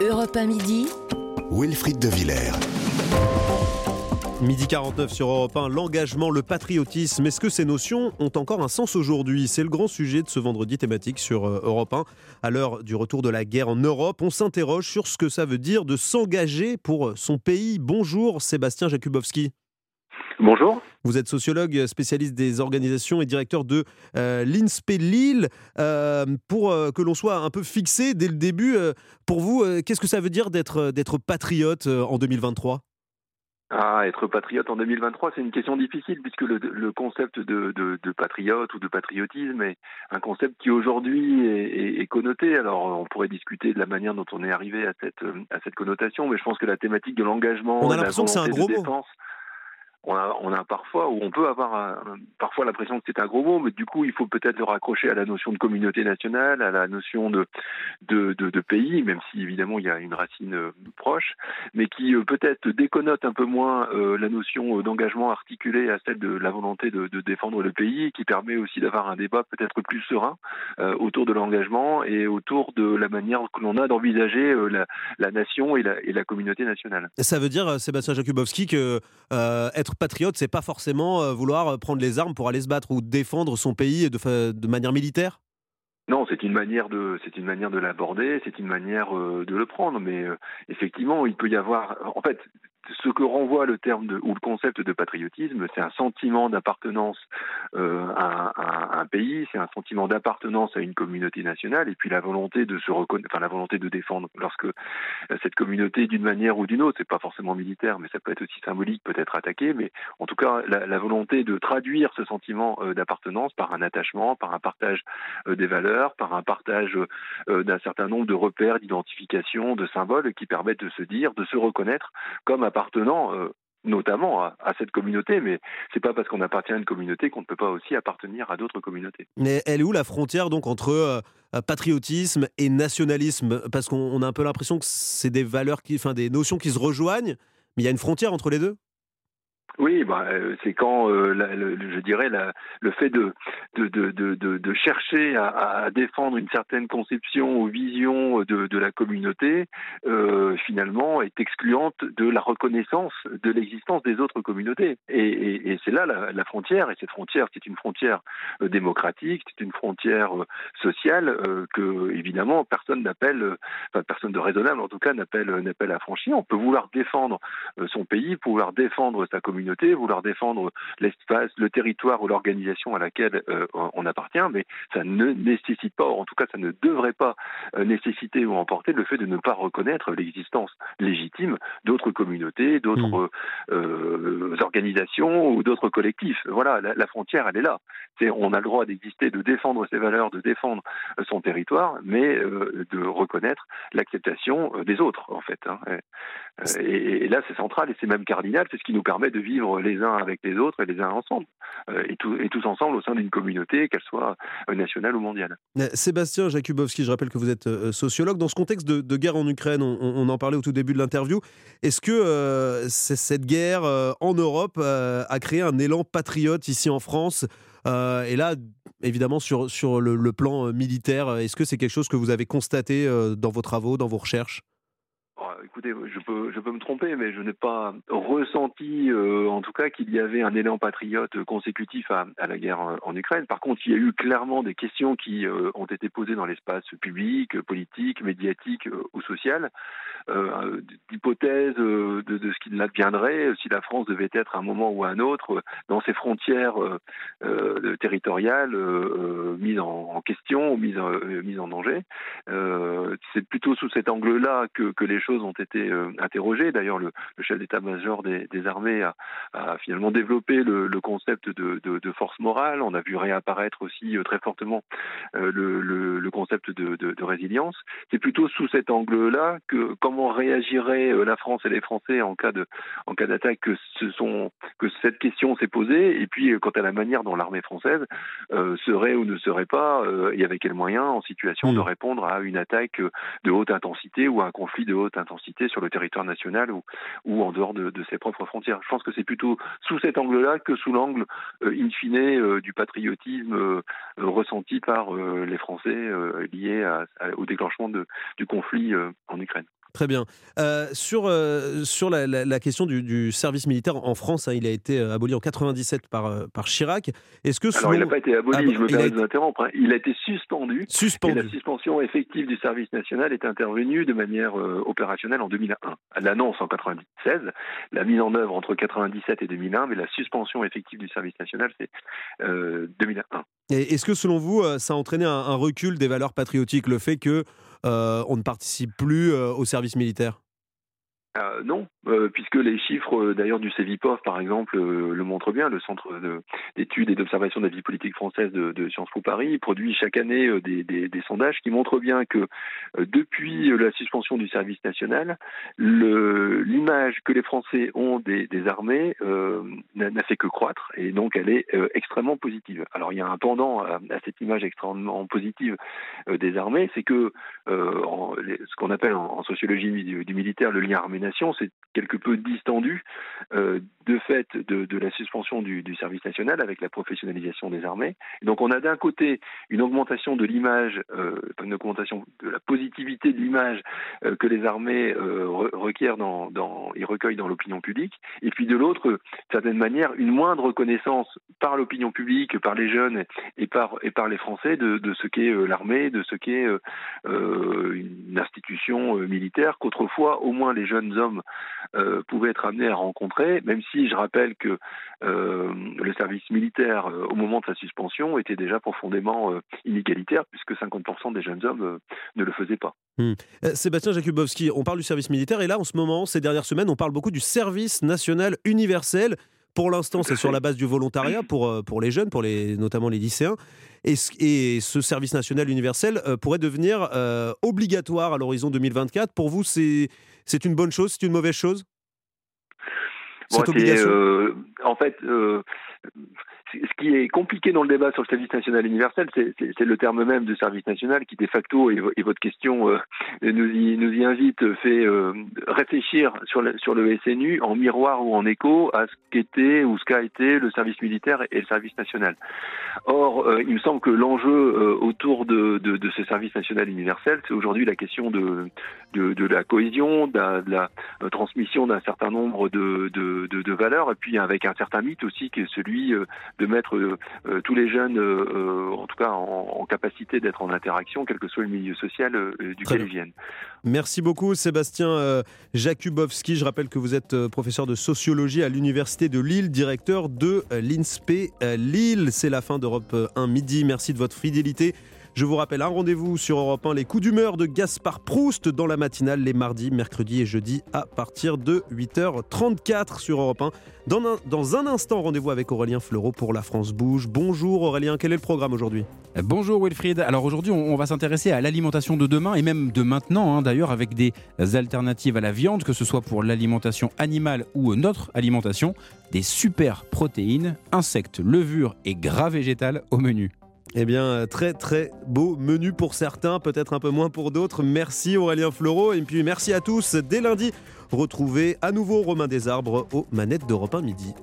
Europe 1 midi. Wilfried de Villers. Midi 49 sur Europe 1, l'engagement, le patriotisme, est-ce que ces notions ont encore un sens aujourd'hui? C'est le grand sujet de ce vendredi thématique sur euh, Europe 1. À l'heure du retour de la guerre en Europe, on s'interroge sur ce que ça veut dire de s'engager pour son pays. Bonjour Sébastien Jakubowski. Bonjour. Vous êtes sociologue, spécialiste des organisations et directeur de euh, l'INSPE Lille. Euh, pour euh, que l'on soit un peu fixé dès le début, euh, pour vous, euh, qu'est-ce que ça veut dire d'être d'être patriote euh, en 2023 Ah, être patriote en 2023, c'est une question difficile puisque le, le concept de, de, de patriote ou de patriotisme est un concept qui aujourd'hui est, est, est connoté. Alors, on pourrait discuter de la manière dont on est arrivé à cette, à cette connotation, mais je pense que la thématique de l'engagement, On a l'impression que c'est un gros mot. défense, on a, parfois, ou on peut avoir un- parfois l'impression que c'est un gros mot, mais du coup, il faut peut-être le raccrocher à la notion de communauté nationale, à la notion de, de, pays, même si évidemment il y a une racine euh, proche, mais qui euh, peut-être déconnote un peu moins euh, la notion euh, d'engagement articulé à celle de la volonté de, défendre le pays, qui permet aussi d'avoir un débat peut-être plus serein euh, autour de l'engagement et autour de la manière que l'on a d'envisager euh, la, nation et la, et la communauté nationale. Ça veut dire, euh, Sébastien Jakubowski, que euh, être patriote, c'est pas forcément euh, vouloir euh, prendre les armes pour aller se battre ou défendre son pays de, manière militaire? Non, c'est une manière de, c'est une manière de l'aborder, c'est une manière euh, de le prendre, mais effectivement, il peut y avoir, en fait, ce que renvoie le terme de, ou le concept de patriotisme, c'est un sentiment d'appartenance euh, à, un- pays, c'est un sentiment d'appartenance à une communauté nationale, et puis la volonté de se reconnaître, enfin la volonté de défendre lorsque euh, cette communauté, d'une manière ou d'une autre, c'est pas forcément militaire, mais ça peut être aussi symbolique, peut être attaquée, mais en tout cas la, volonté de traduire ce sentiment euh, d'appartenance par un attachement, par un partage des valeurs, par un partage d'un certain nombre de repères, d'identification, de symboles qui permettent de se dire, de se reconnaître comme appartenant euh, notamment à, cette communauté, mais c'est pas parce qu'on appartient à une communauté qu'on ne peut pas aussi appartenir à d'autres communautés. Mais elle est où la frontière donc entre euh, euh, patriotisme et nationalisme? Parce qu'on on a un peu l'impression que c'est des valeurs, qui, enfin des notions qui se rejoignent, mais il y a une frontière entre les deux Oui, bah, euh, c'est quand, euh, je dirais, le fait de, chercher à, défendre une certaine conception ou vision de, la communauté, euh, finalement, est excluante de la reconnaissance de l'existence des autres communautés. Et, c'est là la, frontière, et cette frontière, c'est une frontière démocratique, c'est une frontière sociale euh, que, évidemment, personne n'appelle, enfin, personne de raisonnable, en tout cas, n'appelle à franchir. On peut vouloir défendre son pays, pouvoir défendre sa communauté, vouloir défendre l'espace, le territoire ou l'organisation à laquelle euh, on appartient, mais ça ne nécessite pas, en tout cas ça ne devrait pas euh, nécessiter ou emporter le fait de ne pas reconnaître l'existence légitime d'autres communautés, d'autres euh, organisations ou d'autres collectifs. Voilà, la, la frontière, elle est là. C'est, on a le droit d'exister, de défendre ses valeurs, de défendre son territoire, mais euh, de reconnaître l'acceptation des autres, en fait. hein. Et, et là, c'est central et c'est même cardinal. C'est ce qui nous permet de vivre les uns avec les autres et les uns ensemble, euh, et, tous ensemble au sein d'une communauté, qu'elle soit euh, nationale ou mondiale. Euh, Sébastien Jakubowski, je rappelle que vous êtes sociologue. Dans ce contexte de, guerre en Ukraine, on, en parlait au tout début de l'interview, est-ce que cette guerre en Europe a créé un élan patriote ici en France Et là, évidemment, sur, sur le, plan militaire, est-ce que c'est quelque chose que vous avez constaté dans vos travaux, dans vos recherches? Écoutez, je peux, me tromper, mais je n'ai pas ressenti, euh, en tout cas, qu'il y avait un élan patriote consécutif à, la guerre en, en Ukraine. Par contre, il y a eu clairement des questions qui euh, ont été posées dans l'espace public, euh, politique, médiatique euh, ou social, euh, d'hypothèses euh, de, de ce qu'il adviendrait euh, si la France devait être à un moment ou à un autre euh, dans ses frontières euh, euh, territoriales euh, euh, mises en, question ou mises, euh, mises en danger. Euh, c'est plutôt sous cet angle-là que, que les choses ont été euh, interrogées. D'ailleurs, le, le chef d'état-major des, des armées a, a finalement développé le, le concept de, de, de force morale. On a vu réapparaître aussi euh, très fortement euh, le, concept de, résilience. C'est plutôt sous cet angle-là que comment réagirait la France et les Français en cas de en cas d'attaque que ce sont que cette question s'est posée. Et puis, quant à la manière dont l'armée française euh, serait ou ne serait pas euh, et avec quels moyens en situation Mm. de répondre à une attaque de haute intensité ou à un conflit de haute intensité sur le territoire national ou, en dehors de, ses propres frontières. Je pense que c'est plutôt sous cet angle-là que sous l'angle euh, in fine euh, du patriotisme euh, ressenti par euh, les Français euh, lié à- à- au déclenchement du conflit en Ukraine. Très bien. Euh, sur euh, sur la, question du, service militaire en France, hein, il a été euh, aboli en 97 par, par Chirac. Est-ce que Alors, il n'a pas été aboli, je me permets de vous interrompre. Hein. Il a été suspendu. Suspendu. Et la suspension effective du service national est intervenue de manière opérationnelle en 2001. L'annonce en 96, la mise en œuvre entre 97 et 2001, mais la suspension effective du service national, c'est 2001. Et est-ce que selon vous, ça a entraîné un, un recul des valeurs patriotiques, le fait que on ne participe plus euh, au service militaire? Euh, non, euh, puisque les chiffres euh, d'ailleurs du CEVIPOF par exemple le montrent bien, le Centre d'études et d'observation de la vie politique française de, Sciences Po Paris produit chaque année des, sondages qui montrent bien que depuis la suspension du service national, l'image que les Français ont des, armées n'a fait que croître et donc elle est extrêmement positive. Alors il y a un pendant à, cette image extrêmement positive des armées, c'est que ce qu'on appelle en, sociologie du, du militaire le lien armée c'est quelque peu distendu euh, de fait de, la suspension du, service national avec la professionnalisation des armées. donc on a d'un côté une augmentation de l'image, euh, une augmentation de la positivité de l'image euh, que les armées requièrent dans, et recueillent dans l'opinion publique, et puis de l'autre, d'une certaine manière, une moindre reconnaissance par l'opinion publique, par les jeunes et par, et par les Français de, de ce qu'est l'armée, de ce qu'est une institution militaire qu'autrefois au moins les jeunes hommes euh, pouvaient être amenés à rencontrer, même si je rappelle que euh, le service militaire, euh, au moment de sa suspension, était déjà profondément inégalitaire, puisque 50% des jeunes hommes ne le faisaient pas. Hmm. Sébastien Jakubowski, on parle du service militaire, et là, en ce moment, ces dernières semaines, on parle beaucoup du service national universel. Pour l'instant, c'est sur la base du volontariat pour, pour les jeunes, pour les, notamment les lycéens. Et, et ce service national universel pourrait devenir obligatoire à l'horizon 2024. Pour vous, c'est c'est une bonne chose, c'est une mauvaise chose? Cette obligation? euh, En fait, euh, ce qui est compliqué dans le débat sur le service national universel, c'est le terme même de service national qui, de facto, et, votre question euh, nous, y, invite, fait euh, réfléchir sur le, SNU en miroir ou en écho à ce qu'était ou ce qu'a été le service militaire et le service national. Or, euh, il me semble que l'enjeu autour de, ce service national universel, c'est aujourd'hui la question de, la cohésion, de la, transmission d'un certain nombre de, valeurs, et puis avec un certain mythe aussi qui est celui de mettre euh, euh, tous les jeunes, euh, en tout cas, en, capacité d'être en interaction, quel que soit le milieu social duquel ils viennent. Merci beaucoup, Sébastien Jakubowski. Je rappelle que vous êtes professeur de sociologie à l'Université de Lille, directeur de l'INSPE Lille. C'est la fin d'Europe 1 midi. Merci de votre fidélité. Je vous rappelle un rendez-vous sur Europe 1, les coups d'humeur de Gaspard Proust dans la matinale les mardis, mercredis et jeudis à partir de 8h34 sur Europe 1. Dans un, dans un instant, rendez-vous avec Aurélien Fleureau pour La France Bouge. Bonjour Aurélien, quel est le programme aujourd'hui? Bonjour Wilfried. Alors aujourd'hui, on, va s'intéresser à l'alimentation de demain et même de maintenant, hein, d'ailleurs, avec des alternatives à la viande, que ce soit pour l'alimentation animale ou notre alimentation, des super protéines, insectes, levures et gras végétales au menu. Eh bien, très très beau menu pour certains, peut-être un peu moins pour d'autres. Merci Aurélien Fleureau et puis merci à tous. Dès lundi, retrouvez à nouveau Romain Desarbres aux manettes d'Europe 1 midi.